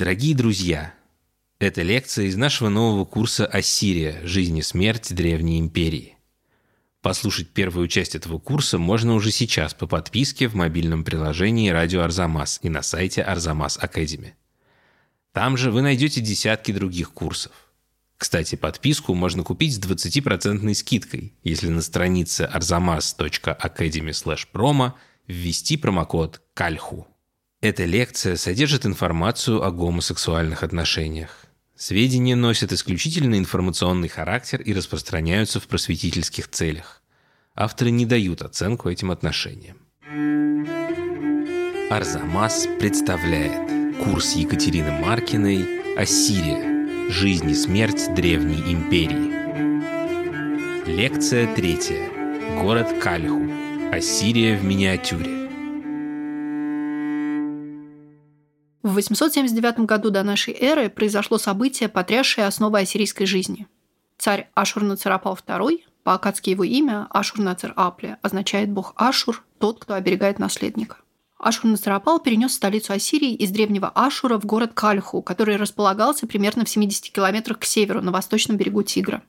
Дорогие друзья, это лекция из нашего нового курса «Ассирия. Жизнь и смерть Древней империи». Послушать первую часть этого курса можно уже сейчас по подписке в мобильном приложении «Радио Арзамас» и на сайте Арзамас Академи. Там же вы найдете десятки других курсов. Кстати, подписку можно купить с 20% скидкой, если на странице arzamas.academy/promo ввести промокод «Кальху». Эта лекция содержит информацию о гомосексуальных отношениях. Сведения носят исключительно информационный характер и распространяются в просветительских целях. Авторы не дают оценку этим отношениям. Арзамас представляет курс Екатерины Маркиной «Ассирия. Жизнь и смерть Древней империи». Лекция третья. Город Кальху. Ассирия в миниатюре. В 879 году до нашей эры произошло событие, потрясшее основы ассирийской жизни. Царь Ашур-Нацарапал II, по-акадски его имя Ашур-Нацар-Апле, означает бог Ашур, тот, кто оберегает наследника. Ашур-Нацарапал перенес столицу Ассирии из древнего Ашура в город Кальху, который располагался примерно в 70 километрах к северу, на восточном берегу Тигра.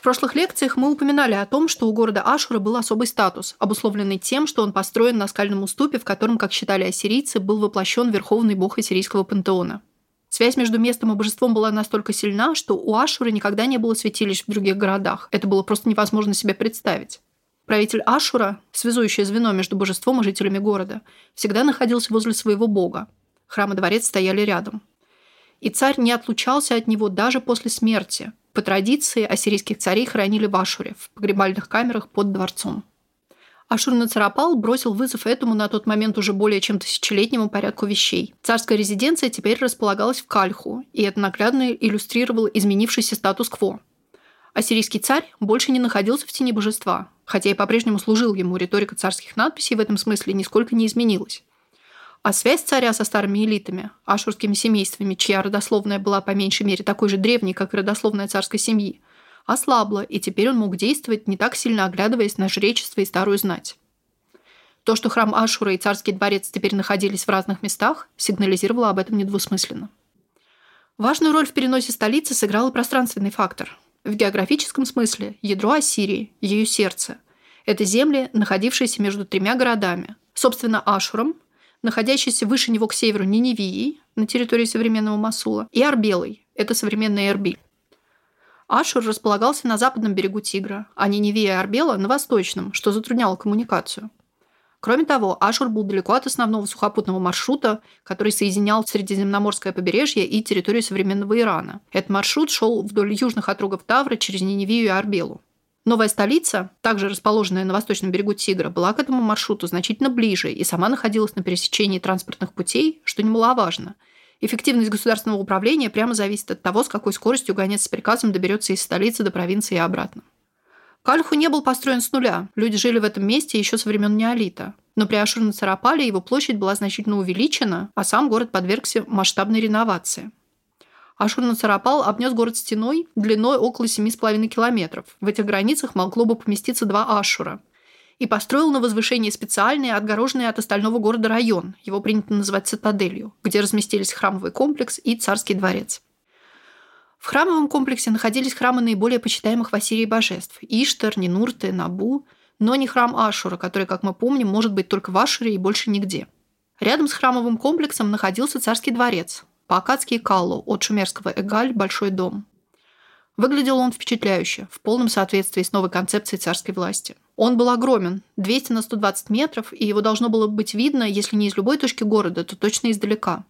В прошлых лекциях мы упоминали о том, что у города Ашура был особый статус, обусловленный тем, что он построен на скальном уступе, в котором, как считали ассирийцы, был воплощен верховный бог ассирийского пантеона. Связь между местом и божеством была настолько сильна, что у Ашура никогда не было святилищ в других городах. Это было просто невозможно себе представить. Правитель Ашура, связующее звено между божеством и жителями города, всегда находился возле своего бога. Храм и дворец стояли рядом. И царь не отлучался от него даже после смерти, по традиции, ассирийских царей хоронили в Ашуре, в погребальных камерах под дворцом. Ашур-Нацарапал бросил вызов этому на тот момент уже более чем тысячелетнему порядку вещей. Царская резиденция теперь располагалась в Кальху, и это наглядно иллюстрировало изменившийся статус-кво. Ассирийский царь больше не находился в тени божества, хотя и по-прежнему служил ему, риторика царских надписей в этом смысле нисколько не изменилась. А связь царя со старыми элитами, ашурскими семействами, чья родословная была по меньшей мере такой же древней, как родословная царской семьи, ослабла, и теперь он мог действовать, не так сильно оглядываясь на жречество и старую знать. То, что храм Ашура и царский дворец теперь находились в разных местах, сигнализировало об этом недвусмысленно. Важную роль в переносе столицы сыграл и пространственный фактор. В географическом смысле ядро Ассирии, ее сердце – это земли, находившиеся между тремя городами. Собственно, Ашуром, находящийся выше него к северу Ниневией, на территории современного Масула, и Арбелой, это современный Эрбиль. Ашур располагался на западном берегу Тигра, а Ниневия и Арбела – на восточном, что затрудняло коммуникацию. Кроме того, Ашур был далеко от основного сухопутного маршрута, который соединял Средиземноморское побережье и территорию современного Ирана. Этот маршрут шел вдоль южных отрогов Тавра через Ниневию и Арбелу. Новая столица, также расположенная на восточном берегу Тигра, была к этому маршруту значительно ближе и сама находилась на пересечении транспортных путей, что немаловажно. Эффективность государственного управления прямо зависит от того, с какой скоростью гонец с приказом доберется из столицы до провинции и обратно. Кальху не был построен с нуля. Люди жили в этом месте еще со времен неолита. Но при Ашур-Нацарапале его площадь была значительно увеличена, а сам город подвергся масштабной реновации. Ашур-Нацарапал обнес город стеной длиной около 7,5 километров. В этих границах могло бы поместиться два Ашура. И построил на возвышении специальный, отгороженный от остального города район, его принято называть цитаделью, где разместились храмовый комплекс и царский дворец. В храмовом комплексе находились храмы наиболее почитаемых в Ассирии божеств – Иштар, Нинурты, Набу, но не храм Ашура, который, как мы помним, может быть только в Ашуре и больше нигде. Рядом с храмовым комплексом находился царский дворец, по-акадски Каллу, от шумерского Эгаль – большой дом. Выглядел он впечатляюще, в полном соответствии с новой концепцией царской власти. Он был огромен, 200 на 120 метров, и его должно было быть видно, если не из любой точки города, то точно издалека –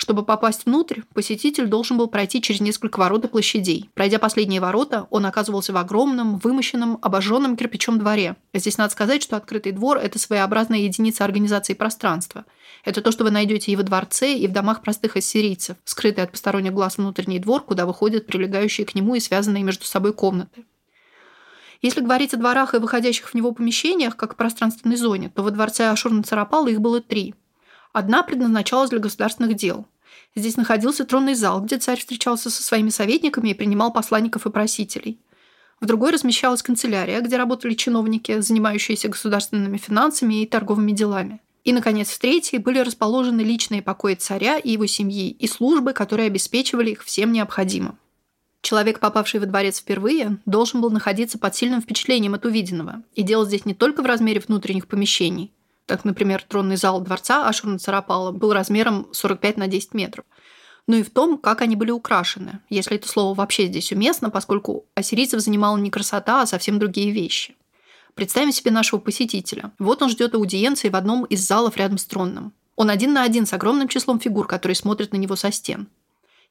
чтобы попасть внутрь, посетитель должен был пройти через несколько ворот и площадей. Пройдя последние ворота, он оказывался в огромном, вымощенном, обожженном кирпичом дворе. Здесь надо сказать, что открытый двор – это своеобразная единица организации пространства. Это то, что вы найдете и во дворце, и в домах простых ассирийцев, скрытый от посторонних глаз внутренний двор, куда выходят прилегающие к нему и связанные между собой комнаты. Если говорить о дворах и выходящих в него помещениях, как в пространственной зоне, то во дворце Ашур-Нацарапала их было три – Одна предназначалась для государственных дел. Здесь находился тронный зал, где царь встречался со своими советниками и принимал посланников и просителей. В другой размещалась канцелярия, где работали чиновники, занимающиеся государственными финансами и торговыми делами. И, наконец, в третьей были расположены личные покои царя и его семьи и службы, которые обеспечивали их всем необходимым. Человек, попавший во дворец впервые, должен был находиться под сильным впечатлением от увиденного. И дело здесь не только в размере внутренних помещений. Так, например, тронный зал дворца Ашурна-Царапала был размером 45 на 10 метров – но и в том, как они были украшены, если это слово вообще здесь уместно, поскольку ассирийцев занимала не красота, а совсем другие вещи. Представим себе нашего посетителя. Вот он ждет аудиенции в одном из залов рядом с тронным. Он один на один с огромным числом фигур, которые смотрят на него со стен.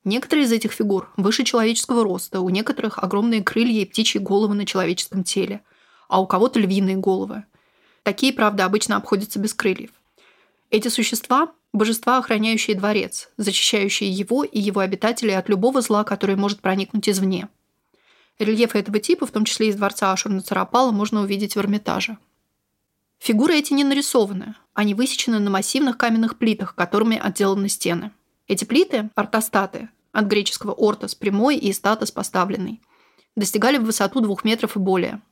Некоторые из этих фигур выше человеческого роста, у некоторых огромные крылья и птичьи головы на человеческом теле, а у кого-то львиные головы. Такие, правда, обычно обходятся без крыльев. Эти существа Божества, охраняющие дворец, защищающие его и его обитателей от любого зла, которое может проникнуть извне. Рельефы этого типа, в том числе из дворца Ашур-Нацарапала, можно увидеть в Эрмитаже. Фигуры эти не нарисованы, они высечены на массивных каменных плитах, которыми отделаны стены. Эти плиты – ортостаты, от греческого «ортос» – прямой и «статос» – поставленный, достигали в высоту двух метров и более –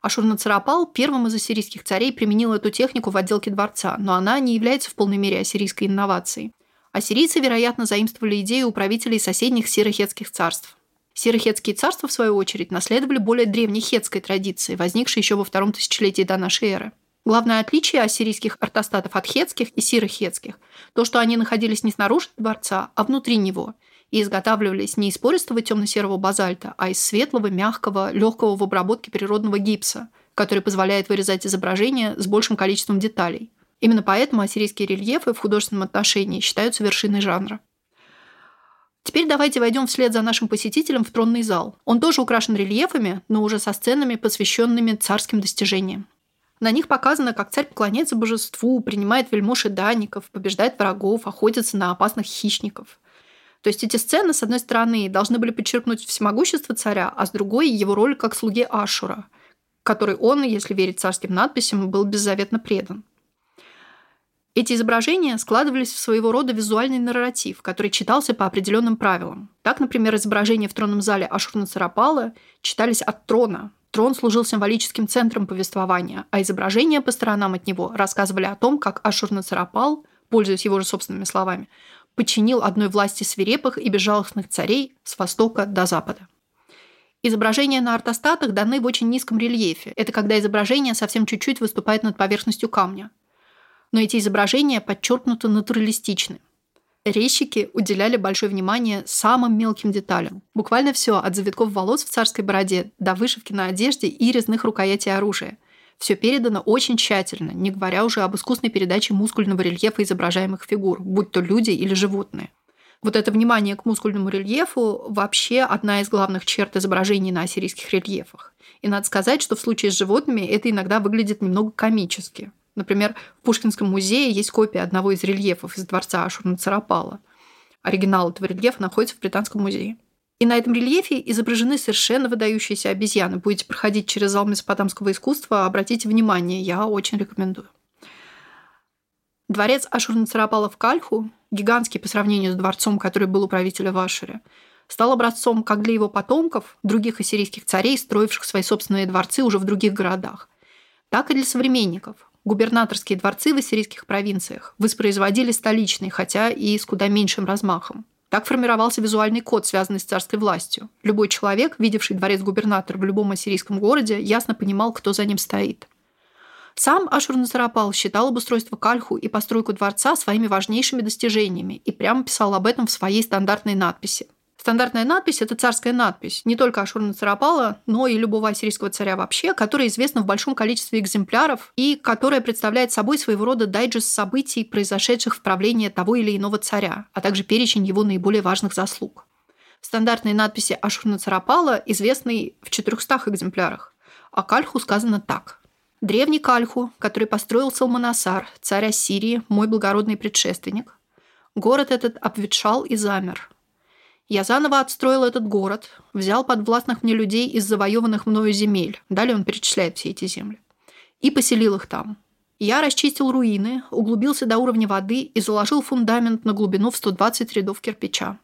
Ашурнацарапал первым из ассирийских царей применил эту технику в отделке дворца, но она не является в полной мере ассирийской инновацией. Ассирийцы, вероятно, заимствовали идею у правителей соседних сирохетских царств. Сирохетские царства, в свою очередь, наследовали более древней хетской традиции, возникшей еще во втором тысячелетии до нашей эры. Главное отличие ассирийских ортостатов от хетских и сирохетских – то, что они находились не снаружи дворца, а внутри него – и изготавливались не из пористого темно-серого базальта, а из светлого, мягкого, легкого в обработке природного гипса, который позволяет вырезать изображения с большим количеством деталей. Именно поэтому ассирийские рельефы в художественном отношении считаются вершиной жанра. Теперь давайте войдем вслед за нашим посетителем в тронный зал. Он тоже украшен рельефами, но уже со сценами, посвященными царским достижениям. На них показано, как царь поклоняется божеству, принимает вельмож и данников, побеждает врагов, охотится на опасных хищников. То есть эти сцены, с одной стороны, должны были подчеркнуть всемогущество царя, а с другой – его роль как слуги Ашура, который он, если верить царским надписям, был беззаветно предан. Эти изображения складывались в своего рода визуальный нарратив, который читался по определенным правилам. Так, например, изображения в тронном зале Ашурна-Царапала читались от трона. Трон служил символическим центром повествования, а изображения по сторонам от него рассказывали о том, как Ашурна-Царапал, пользуясь его же собственными словами, подчинил одной власти свирепых и безжалостных царей с востока до запада. Изображения на ортостатах даны в очень низком рельефе. Это когда изображение совсем чуть-чуть выступает над поверхностью камня. Но эти изображения подчеркнуто натуралистичны. Резчики уделяли большое внимание самым мелким деталям. Буквально все, от завитков волос в царской бороде до вышивки на одежде и резных рукоятей оружия – все передано очень тщательно, не говоря уже об искусной передаче мускульного рельефа изображаемых фигур, будь то люди или животные. Вот это внимание к мускульному рельефу вообще одна из главных черт изображений на ассирийских рельефах. И надо сказать, что в случае с животными это иногда выглядит немного комически. Например, в Пушкинском музее есть копия одного из рельефов из дворца Ашурна-Царапала. Оригинал этого рельефа находится в Британском музее. И на этом рельефе изображены совершенно выдающиеся обезьяны. Будете проходить через зал месопотамского искусства, обратите внимание, я очень рекомендую. Дворец Ашурнацарапала в Кальху, гигантский по сравнению с дворцом, который был у правителя в Ашуре, стал образцом как для его потомков, других ассирийских царей, строивших свои собственные дворцы уже в других городах, так и для современников. Губернаторские дворцы в ассирийских провинциях воспроизводили столичные, хотя и с куда меньшим размахом. Так формировался визуальный код, связанный с царской властью. Любой человек, видевший дворец губернатора в любом ассирийском городе, ясно понимал, кто за ним стоит. Сам Ашур-Назарапал считал обустройство Кальху и постройку дворца своими важнейшими достижениями и прямо писал об этом в своей стандартной надписи – Стандартная надпись – это царская надпись не только Ашурна Царапала, но и любого ассирийского царя вообще, которая известна в большом количестве экземпляров и которая представляет собой своего рода дайджест событий, произошедших в правлении того или иного царя, а также перечень его наиболее важных заслуг. Стандартные надписи Ашурна Царапала известны в 400 экземплярах. О Кальху сказано так. Древний Кальху, который построил Салманасар, царь Ассирии, мой благородный предшественник. Город этот обветшал и замер – я заново отстроил этот город, взял подвластных мне людей из завоеванных мною земель. Далее он перечисляет все эти земли. И поселил их там. Я расчистил руины, углубился до уровня воды и заложил фундамент на глубину в 120 рядов кирпича.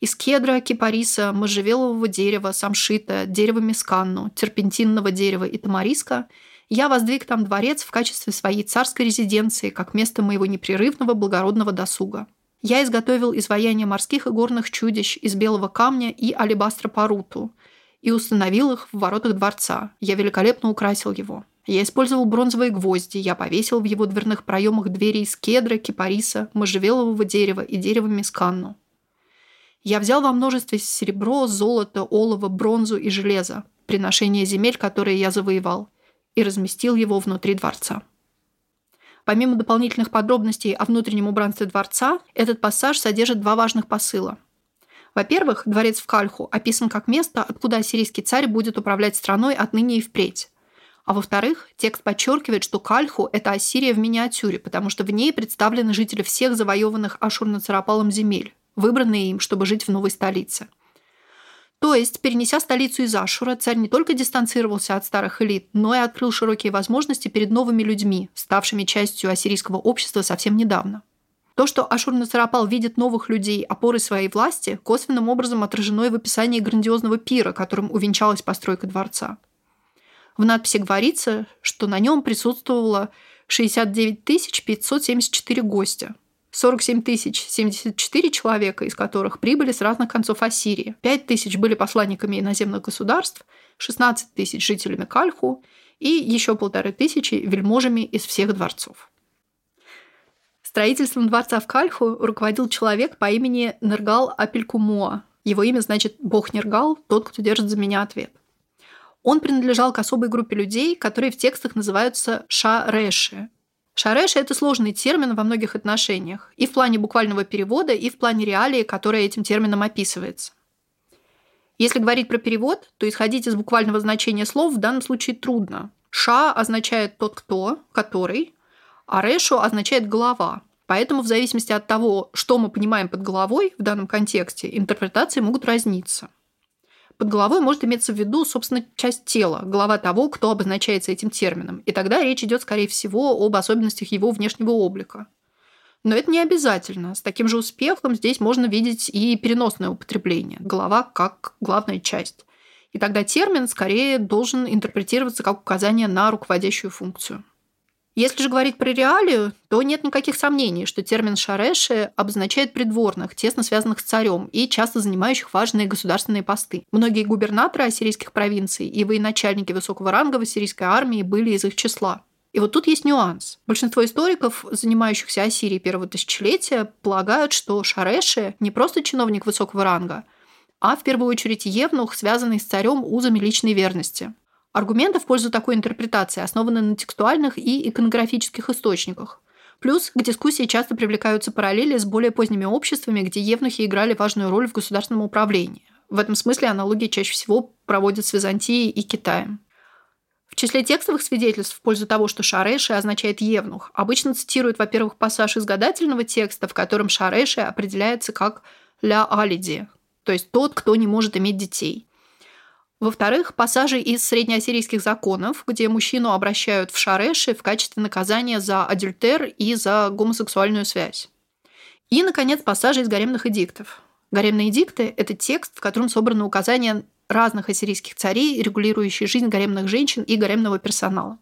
Из кедра, кипариса, можжевелового дерева, самшита, дерева месканну, терпентинного дерева и тамариска Я воздвиг там дворец в качестве своей царской резиденции, как место моего непрерывного благородного досуга. Я изготовил изваяния морских и горных чудищ из белого камня и алебастра паруту и установил их в воротах дворца. Я великолепно украсил его. Я использовал бронзовые гвозди, я повесил в его дверных проемах двери из кедра, кипариса, можжевелового дерева и дерева мисканну. Я взял во множестве серебро, золото, олово, бронзу и железо, приношение земель, которые я завоевал, и разместил его внутри дворца. Помимо дополнительных подробностей о внутреннем убранстве дворца, этот пассаж содержит два важных посыла. Во-первых, дворец в Кальху описан как место, откуда ассирийский царь будет управлять страной отныне и впредь. А во-вторых, текст подчеркивает, что Кальху – это Ассирия в миниатюре, потому что в ней представлены жители всех завоеванных Ашурно-Царапалом земель, выбранные им, чтобы жить в новой столице. То есть, перенеся столицу из Ашура, царь не только дистанцировался от старых элит, но и открыл широкие возможности перед новыми людьми, ставшими частью ассирийского общества совсем недавно. То, что Ашур-Насарапал видит новых людей опорой своей власти, косвенным образом отражено и в описании грандиозного пира, которым увенчалась постройка дворца – в надписи говорится, что на нем присутствовало 69 574 гостя. 47 074 человека, из которых прибыли с разных концов Ассирии. 5 тысяч были посланниками иноземных государств, 16 тысяч жителями Кальху и еще полторы тысячи вельможами из всех дворцов. Строительством дворца в Кальху руководил человек по имени Нергал Апелькумуа. Его имя значит «Бог Нергал, тот, кто держит за меня ответ». Он принадлежал к особой группе людей, которые в текстах называются шареши. Шареши – это сложный термин во многих отношениях, и в плане буквального перевода, и в плане реалии, которая этим термином описывается. Если говорить про перевод, то исходить из буквального значения слов в данном случае трудно. Ша означает тот, кто, который, а решу означает голова. Поэтому в зависимости от того, что мы понимаем под головой в данном контексте, интерпретации могут разниться. Под головой может иметься в виду, собственно, часть тела, голова того, кто обозначается этим термином. И тогда речь идет, скорее всего, об особенностях его внешнего облика. Но это не обязательно. С таким же успехом здесь можно видеть и переносное употребление. Голова как главная часть. И тогда термин скорее должен интерпретироваться как указание на руководящую функцию. Если же говорить про реалию, то нет никаких сомнений, что термин «шареши» обозначает придворных, тесно связанных с царем и часто занимающих важные государственные посты. Многие губернаторы ассирийских провинций и военачальники высокого ранга в ассирийской армии были из их числа. И вот тут есть нюанс. Большинство историков, занимающихся Ассирией первого тысячелетия, полагают, что Шареши не просто чиновник высокого ранга, а в первую очередь евнух, связанный с царем узами личной верности. Аргументы в пользу такой интерпретации основаны на текстуальных и иконографических источниках. Плюс к дискуссии часто привлекаются параллели с более поздними обществами, где евнухи играли важную роль в государственном управлении. В этом смысле аналогии чаще всего проводят с Византией и Китаем. В числе текстовых свидетельств в пользу того, что шареши означает евнух, обычно цитируют, во-первых, пассаж из гадательного текста, в котором шареши определяется как «ля алиди», то есть тот, кто не может иметь детей – во-вторых, пассажи из среднеассирийских законов, где мужчину обращают в шареши в качестве наказания за адюльтер и за гомосексуальную связь. И, наконец, пассажи из гаремных эдиктов. Гаремные эдикты – это текст, в котором собраны указания разных ассирийских царей, регулирующие жизнь гаремных женщин и гаремного персонала.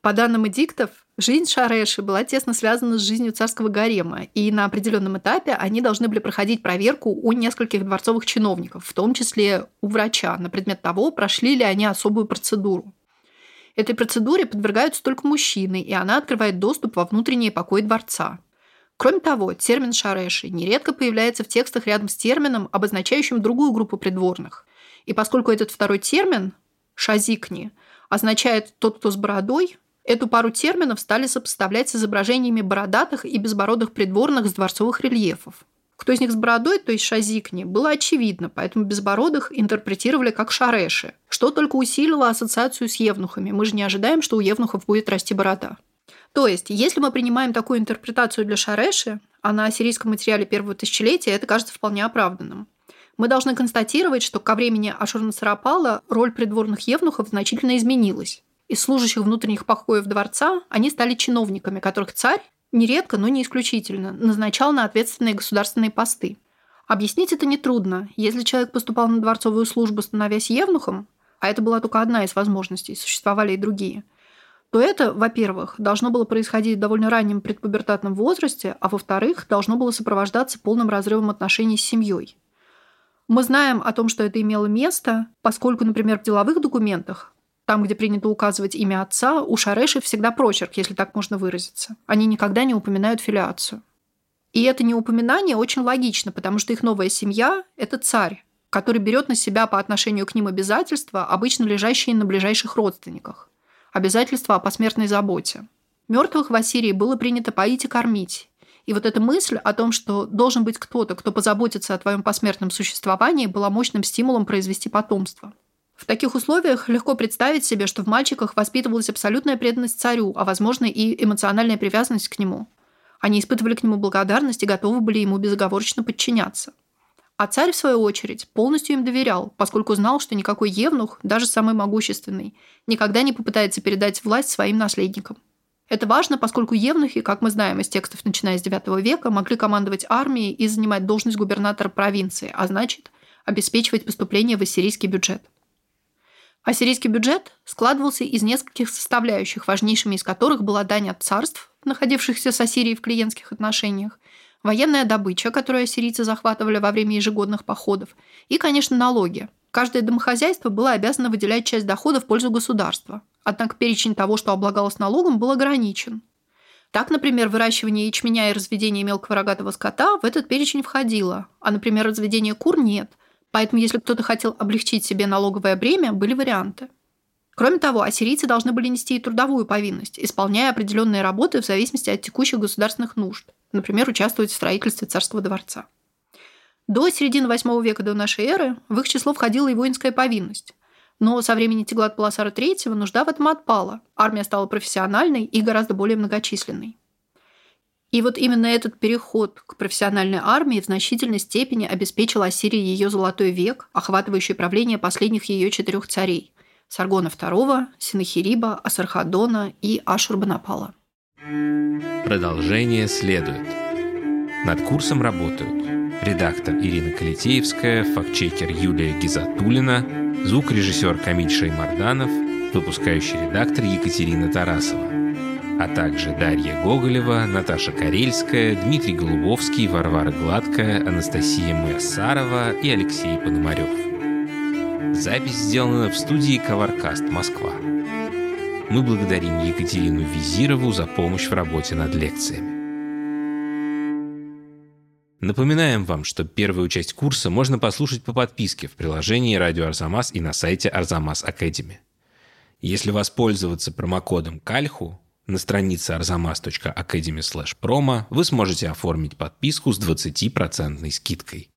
По данным эдиктов, жизнь Шареши была тесно связана с жизнью царского гарема, и на определенном этапе они должны были проходить проверку у нескольких дворцовых чиновников, в том числе у врача, на предмет того, прошли ли они особую процедуру. Этой процедуре подвергаются только мужчины, и она открывает доступ во внутренние покои дворца. Кроме того, термин «шареши» нередко появляется в текстах рядом с термином, обозначающим другую группу придворных. И поскольку этот второй термин «шазикни» означает «тот, кто с бородой», Эту пару терминов стали сопоставлять с изображениями бородатых и безбородых придворных с дворцовых рельефов. Кто из них с бородой, то есть шазикни, было очевидно, поэтому безбородых интерпретировали как шареши, что только усилило ассоциацию с евнухами. Мы же не ожидаем, что у евнухов будет расти борода. То есть, если мы принимаем такую интерпретацию для шареши, а на ассирийском материале первого тысячелетия это кажется вполне оправданным, мы должны констатировать, что ко времени Ашурнасарапала роль придворных евнухов значительно изменилась. Из служащих внутренних покоев дворца они стали чиновниками, которых царь, нередко, но не исключительно, назначал на ответственные государственные посты. Объяснить это нетрудно. Если человек поступал на дворцовую службу, становясь евнухом, а это была только одна из возможностей, существовали и другие, то это, во-первых, должно было происходить в довольно раннем предпубертатном возрасте, а во-вторых, должно было сопровождаться полным разрывом отношений с семьей. Мы знаем о том, что это имело место, поскольку, например, в деловых документах, там, где принято указывать имя отца, у Шареши всегда прочерк, если так можно выразиться. Они никогда не упоминают филиацию. И это неупоминание очень логично, потому что их новая семья – это царь, который берет на себя по отношению к ним обязательства, обычно лежащие на ближайших родственниках. Обязательства о посмертной заботе. Мертвых в Ассирии было принято поить и кормить. И вот эта мысль о том, что должен быть кто-то, кто позаботится о твоем посмертном существовании, была мощным стимулом произвести потомство. В таких условиях легко представить себе, что в мальчиках воспитывалась абсолютная преданность царю, а возможно и эмоциональная привязанность к нему. Они испытывали к нему благодарность и готовы были ему безоговорочно подчиняться. А царь, в свою очередь, полностью им доверял, поскольку знал, что никакой евнух, даже самый могущественный, никогда не попытается передать власть своим наследникам. Это важно, поскольку евнухи, как мы знаем из текстов, начиная с IX века, могли командовать армией и занимать должность губернатора провинции, а значит, обеспечивать поступление в ассирийский бюджет. Ассирийский бюджет складывался из нескольких составляющих, важнейшими из которых была дань от царств, находившихся с Ассирией в клиентских отношениях, военная добыча, которую ассирийцы захватывали во время ежегодных походов, и, конечно, налоги. Каждое домохозяйство было обязано выделять часть дохода в пользу государства. Однако перечень того, что облагалось налогом, был ограничен. Так, например, выращивание ячменя и разведение мелкого рогатого скота в этот перечень входило, а, например, разведение кур нет – Поэтому, если кто-то хотел облегчить себе налоговое бремя, были варианты. Кроме того, ассирийцы должны были нести и трудовую повинность, исполняя определенные работы в зависимости от текущих государственных нужд, например, участвовать в строительстве царского дворца. До середины VIII века до нашей эры в их число входила и воинская повинность. Но со времени Теглат-Паласара III нужда в этом отпала. Армия стала профессиональной и гораздо более многочисленной. И вот именно этот переход к профессиональной армии в значительной степени обеспечил Ассирии ее золотой век, охватывающий правление последних ее четырех царей – Саргона II, Синахириба, Асархадона и Ашурбанапала. Продолжение следует. Над курсом работают редактор Ирина Калитеевская, фактчекер Юлия Гизатулина, звукорежиссер Камиль Шеймарданов, выпускающий редактор Екатерина Тарасова а также Дарья Гоголева, Наташа Карельская, Дмитрий Голубовский, Варвара Гладкая, Анастасия Муяссарова и Алексей Пономарев. Запись сделана в студии Коваркаст Москва. Мы благодарим Екатерину Визирову за помощь в работе над лекциями. Напоминаем вам, что первую часть курса можно послушать по подписке в приложении «Радио Арзамас» и на сайте Арзамас Академи. Если воспользоваться промокодом «Кальху», на странице arzamas.academy promo вы сможете оформить подписку с 20% скидкой.